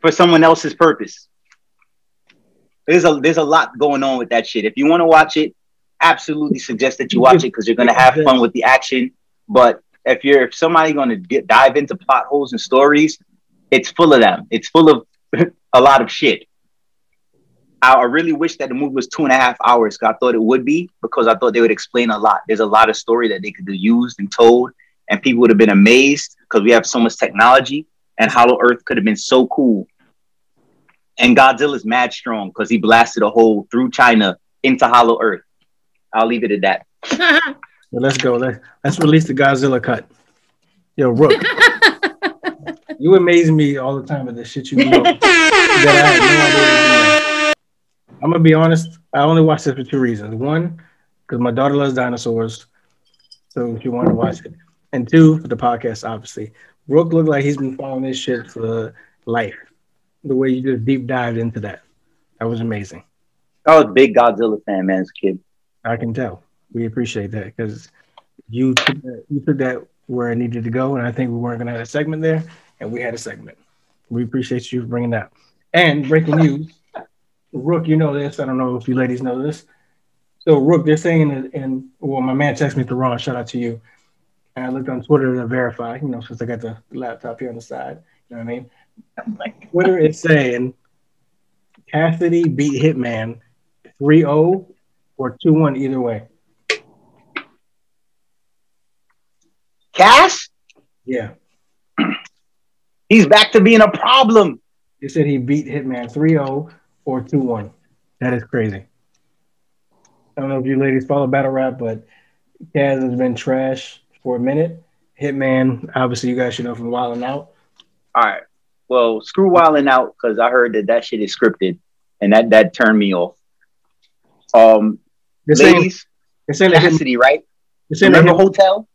for someone else's purpose. there's a there's a lot going on with that shit. If you want to watch it, absolutely suggest that you watch it because you're gonna have fun with the action. But if you're if somebody gonna get dive into plot holes and stories, it's full of them. It's full of a lot of shit. I, I really wish that the movie was two and a half hours. I thought it would be because I thought they would explain a lot. There's a lot of story that they could have used and told, and people would have been amazed because we have so much technology. And Hollow Earth could have been so cool. And Godzilla's mad strong because he blasted a hole through China into Hollow Earth. I'll leave it at that. Well, let's go. Let's let's release the Godzilla cut. Yo, Rook, you amaze me all the time with the shit you know. I had no idea you knew. I'm gonna be honest. I only watched this for two reasons. One, because my daughter loves dinosaurs, so she wanted to watch it. And two, for the podcast, obviously. Rook looked like he's been following this shit for life. The way you just deep dived into that, that was amazing. I was a big Godzilla fan, man, as a kid. I can tell. We appreciate that because you took that, you took that where it needed to go, and I think we weren't going to have a segment there, and we had a segment. We appreciate you bringing that. And breaking news, Rook, you know this. I don't know if you ladies know this. So Rook, they're saying, and well, my man texted me the wrong. Shout out to you. And I looked on Twitter to verify, you know, since I got the laptop here on the side. You know what I mean? Like Twitter is saying Cassidy beat Hitman 3-0 or 2-1 either way. Cass, Yeah. he's back to being a problem. They said he beat Hitman 3-0 or 2-1. That is crazy. I don't know if you ladies follow battle rap, but Cass has been trash for a minute. Hitman, obviously, you guys should know from Wild 'N Out. All right. Well, screw wilding out because I heard that that shit is scripted, and that that turned me off. Um, They're saying- ladies, they're saying that Hitman- Cassidy, right? They're saying that Remember hotel?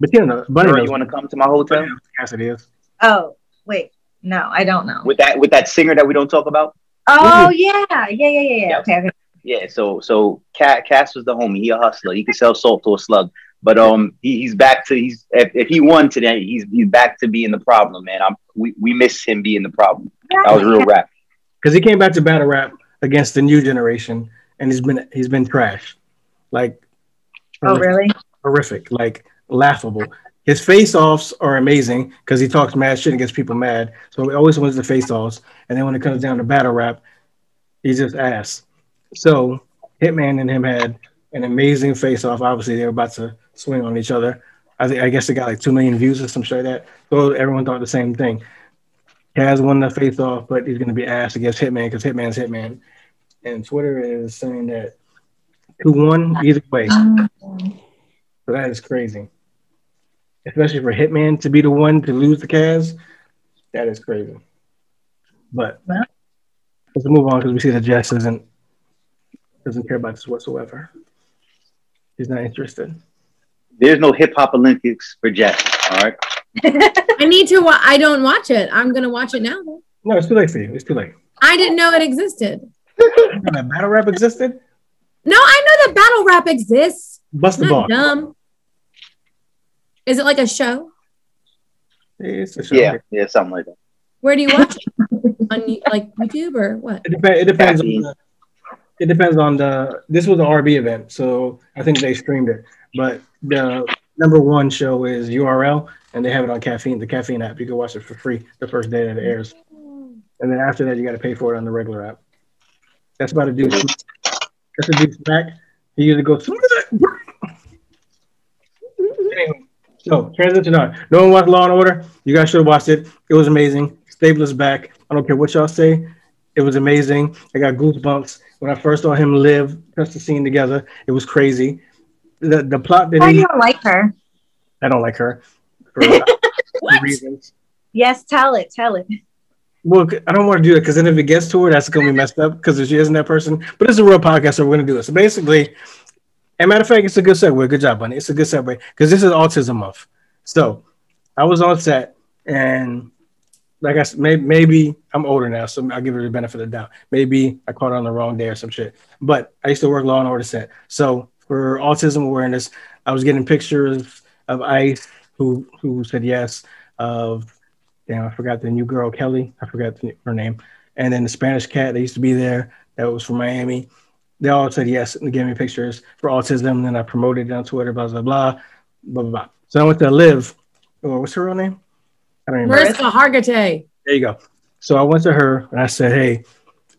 But you know, Bunny Girl, you want to come to my hotel Yes, it is. Oh, wait. No, I don't know. with that with that singer that we don't talk about? Oh, yeah. Yeah, yeah, yeah, yeah. Okay, okay. Yeah. So so Cass, Cass was the homie. He a hustler. He could sell salt to a slug. But um, he, he's back to he's if, if he won today, he's he's back to being the problem, man. I'm we, we miss him being the problem. That was real rap. Because he came back to battle rap against the new generation, and he's been he's been trash, like Oh, really? horrific, like laughable. His face offs are amazing because he talks mad shit and gets people mad. So he always wins the face offs, and then when it comes down to battle rap, he's just ass. So Hitman and him had an amazing face off. Obviously, they were about to swing on each other. I I guess it got like two million views or some shit like that. So everyone thought the same thing. Cass won the face off, but he's gonna be ass against Hitman because Hitman's Hitman. And Twitter is saying that two one either way. So that is crazy. Especially for Hitman to be the one to lose the Cass. That is crazy. But let's move on because we see that Jess isn't doesn't care about this whatsoever. He's not interested. There's no hip hop Olympics for Jess. All right. I need to. Wa- I don't watch it. I'm gonna watch it now. No, it's too late for you. It's too late. I didn't know it existed. You know that battle rap existed? No, I know that battle rap exists. Bust the ball. dumb. Is it like a show? It's a show. Yeah, yeah, something like that. Where do you watch it? On like YouTube or what? It, dep- it depends on the, it depends on the this was an RB event, so I think they streamed it. But the number one show is URL and they have it on caffeine, the caffeine app. You can watch it for free the first day that it airs. And then after that you gotta pay for it on the regular app. That's about a dude. That's a dude smack. He usually goes Anyway, so transition on. No one watched Law and Order. You guys should have watched it. It was amazing. Stabler's back. I don't care what y'all say. It was amazing. I got goosebumps when I first saw him live, touch the scene together. It was crazy. The the plot that Why do he, you don't like her? I don't like her for for reasons. Yes, tell it. Tell it. Well, I don't want to do it because then if it gets to her, that's gonna be messed up because she isn't that person. But it's a real podcast, so we're gonna do it. So basically, and matter of fact, it's a good segue. Good job, Bunny. It's a good segue because this is Autism Month. So I was on set, and like I said, maybe, maybe I'm older now, so I'll give her the benefit of the doubt. Maybe I caught her on the wrong day or some shit. But I used to work Law and Order set, so for autism awareness, I was getting pictures of Ice, who who said yes, of damn, I forgot the new girl Kelly. I forgot the, her name, and then the Spanish cat that used to be there that was from Miami. They all said yes and gave me pictures for autism. And then I promoted it on Twitter, blah blah blah, blah blah blah. So I went to Liv, or what's her real name? I don't even remember. Mariska Hargitay. There you go. So I went to her and I said, Hey,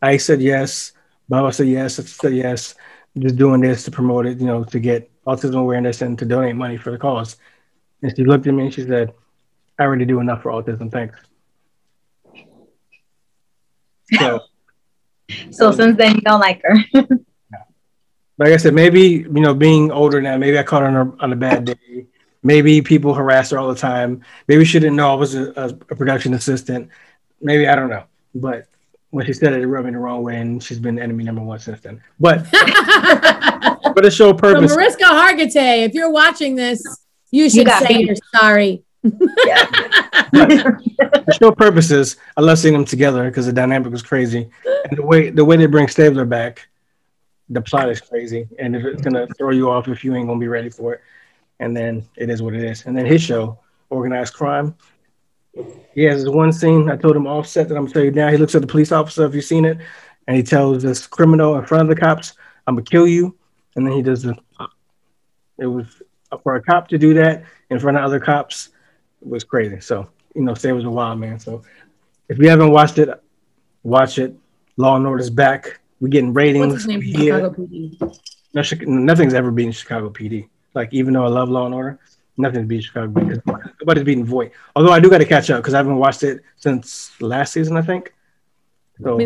I said yes. Baba said yes. I said yes. I'm just doing this to promote it, you know, to get autism awareness and to donate money for the cause. And she looked at me and she said, I already do enough for autism. Thanks. So, So since then, you don't like her. like I said, maybe, you know, being older now, maybe I caught her on a, on a bad day. Maybe people harass her all the time. Maybe she didn't know I was a, a, a production assistant. Maybe I don't know. But when she said it, it rubbed me the wrong way, and she's been enemy number one since then. But for the show So purpose, Mariska Hargitay, if you're watching this, you should got say me. you're sorry. for show purposes, I love seeing them together because the dynamic was crazy, and the way the way they bring Stabler back, the plot is crazy, and if it's gonna throw you off if you ain't gonna be ready for it, and then it is what it is. And then his show, Organized Crime, he has this one scene. I told him offset that I'm gonna tell you now. He looks at the police officer, if you've seen it, and he tells this criminal in front of the cops, "I'm gonna kill you," and then he does the. It was for a cop to do that in front of other cops was crazy. So you know, it was a wild man. So if you haven't watched it, watch it. Law and Order's back. We're getting ratings. What's his name? Chicago PD. No, nothing's ever beaten Chicago PD. Like even though I love Law and Order, nothing's beaten Chicago PD. Nobody's beating Voight. Although I do got to catch up because I haven't watched it since last season, I think. So.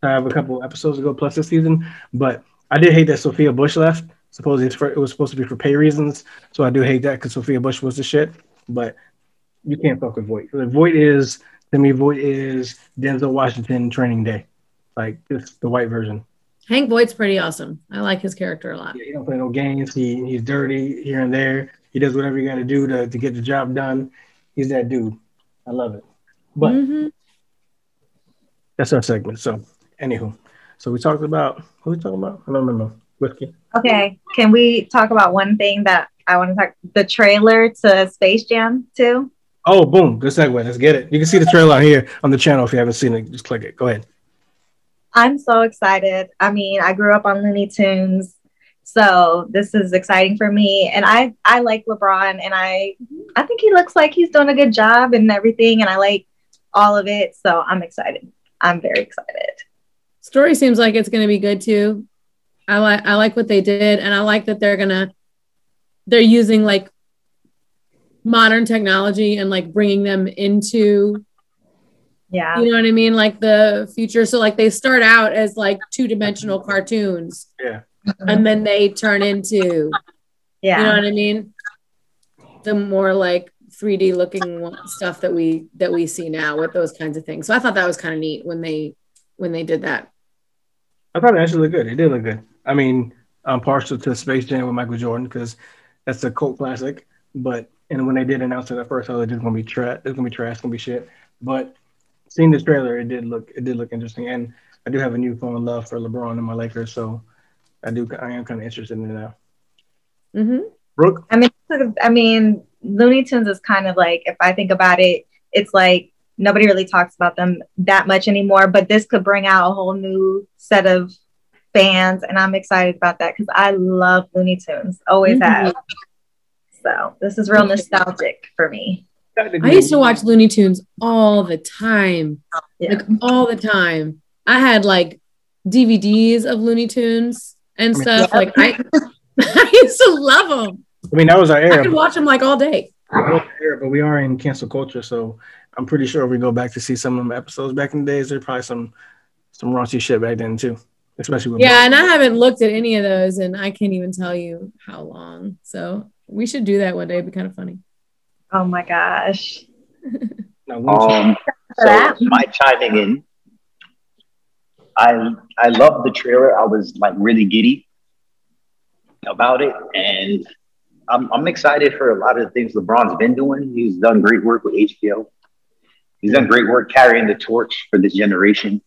I have a couple episodes to go plus this season, but I did hate that Sophia Bush left. Supposedly it's for, it was supposed to be for pay reasons, so I do hate that because Sophia Bush was the shit. But you can't fuck with Voight. Voight is to me, Voight is Denzel Washington Training Day, like just the white version. Hank Voight's pretty awesome. I like his character a lot. He don't play no games. He he's dirty here and there. He does whatever you got to do to to get the job done. He's that dude. I love it. But Mhm. that's our segment. So, anywho, so we talked about who we talking about? I don't remember. Whiskey. Okay, can we talk about one thing that I want to talk? The trailer to Space Jam 2. Oh, boom! Good segue. Let's get it. You can see the trailer on here on the channel if you haven't seen it. Just click it. Go ahead. I'm so excited. I mean, I grew up on Looney Tunes, so this is exciting for me. And I I like LeBron, and I I think he looks like he's doing a good job and everything, and I like all of it. So I'm excited. I'm very excited. Story seems like it's going to be good too. I like I like what they did, and I like that they're gonna they're using like modern technology and like bringing them into Yeah. you know what I mean, like the future. So like they start out as like two dimensional cartoons, Yeah. and then they turn into Yeah. you know what I mean, the more like 3D looking stuff that we that we see now with those kinds of things. So I thought that was kind of neat when they when they did that. I thought it actually looked good. It did look good. I mean, I'm partial to Space Jam with Michael Jordan because that's a cult classic. But and when they did announce it at first, I was like, "It's gonna be trash. It's gonna be trash. It's gonna be shit." But seeing this trailer, it did look it did look interesting. And I do have a new newfound love for LeBron and my Lakers, so I do I am kind of interested in it now. Mm-hmm. Brooke, I mean, I mean, Looney Tunes is kind of like, if I think about it, it's like nobody really talks about them that much anymore. But this could bring out a whole new set of fans, and I'm excited about that because I love Looney Tunes, always Mhm. have. So this is real nostalgic for me. I used to watch Looney Tunes all the time, like all the time. I had like DVDs of Looney Tunes and I stuff. yeah. Like I, I used to love them. I mean that was our I era. could watch them like all day. That was our era, but we are in cancel culture, so I'm pretty sure if we go back to see some of them episodes back in the days, there's probably some some raunchy shit back then too, especially with Yeah, and I haven't looked at any of those, and I can't even tell you how long. So we should do that one day. It'd be kind of funny. Oh my gosh. Um, so my chiming in. I I love the trailer. I was like really giddy about it, and I'm I'm excited for a lot of the things LeBron's been doing. He's done great work with HBO. He's done great work carrying the torch for this generation,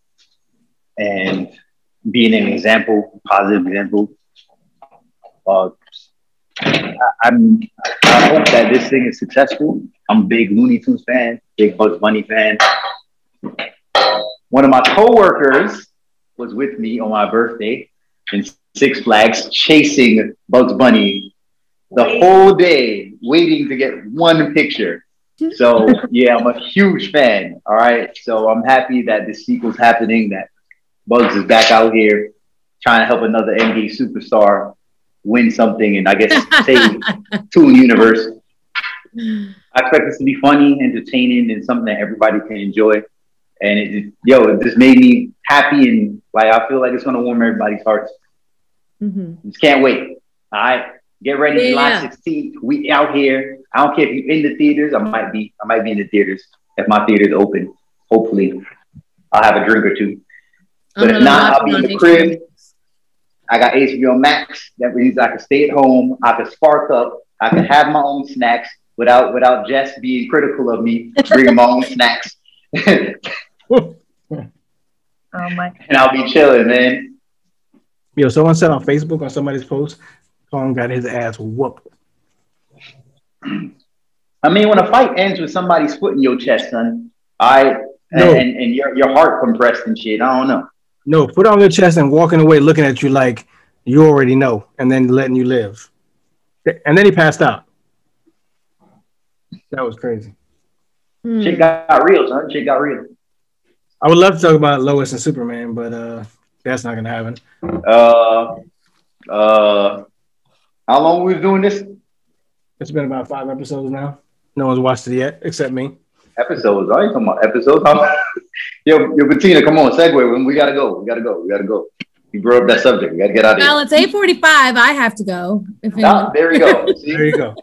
and being an example, positive example. Uh, I, I'm I hope that this thing is successful. I'm a big Looney Tunes fan, big Bugs Bunny fan. one of my coworkers was with me on my birthday in Six Flags chasing Bugs Bunny the whole day, waiting to get one picture. So yeah, I'm a huge fan. All right. So I'm happy that the sequel's happening, that Bugs is back out here trying to help another NBA superstar win something and I guess save Toon Universe. I expect this to be funny, entertaining, and something that everybody can enjoy. And it, yo, it just made me happy and like I feel like it's gonna warm everybody's hearts. Mm-hmm. Just can't wait. All right. Get ready, July Yeah. 16th. We out here. I don't care if you're in the theaters. I might be. I might be in the theaters if my theater's open. Hopefully, I'll have a drink or two. I'm But if not, I'll be in the crib. I got HBO Max. That means I can stay at home. I can spark up. I can have my own snacks without without Jess being critical of me bringing my own snacks. and Oh my. And I'll be chilling, man. Yo, someone said on Facebook on somebody's post, Kong got his ass whooped. I mean, when a fight ends with somebody's foot in your chest, son, I and, No. and, and your your heart compressed and shit. I don't know. No, put on your chest and walking away looking at you like you already know, and then letting you live. And then he passed out. That was crazy. Hmm. Shit got real, son. Shit got real. I would love to talk about Lois and Superman, but uh that's not gonna happen. Uh, uh, how long we was doing this It's been about five episodes now. No one's watched it yet, except me. episodes? I ain't talking about episodes. How- yo, yo, Bettina, come on, segue. When we gotta go, we gotta go, we gotta go. You brought up that subject. We gotta get out of here. Well, here. it's eight forty-five. I have to go. If Ah, anyone- there we go. See? There you go.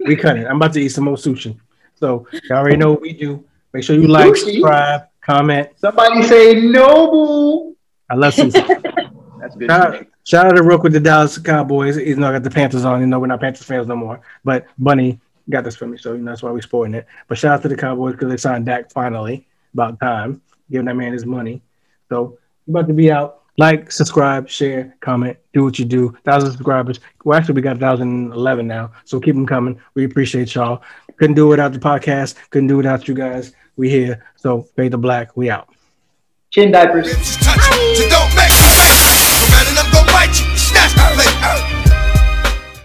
We cut it. I'm about to eat some more sushi. So y'all already know what we do. Make sure you like, Sushi? subscribe, comment. Somebody say Noble. I love sushi. That's good. Shout out, shout out to Rook with the Dallas Cowboys. Even though I got the Panthers on, you know we're not Panthers fans no more. But Bunny got this for me, so you know that's why we're sporting it. But shout out to the Cowboys because they signed Dak finally. About time, giving that man his money. So we're about to be out. Like, subscribe, share, comment, do what you do. Thousand subscribers. Well, actually, we got 1,011 now, so keep them coming. We appreciate y'all. Couldn't do it without the podcast. Couldn't do it without you guys. We here. So fade the black. We out. Chin diapers. So don't make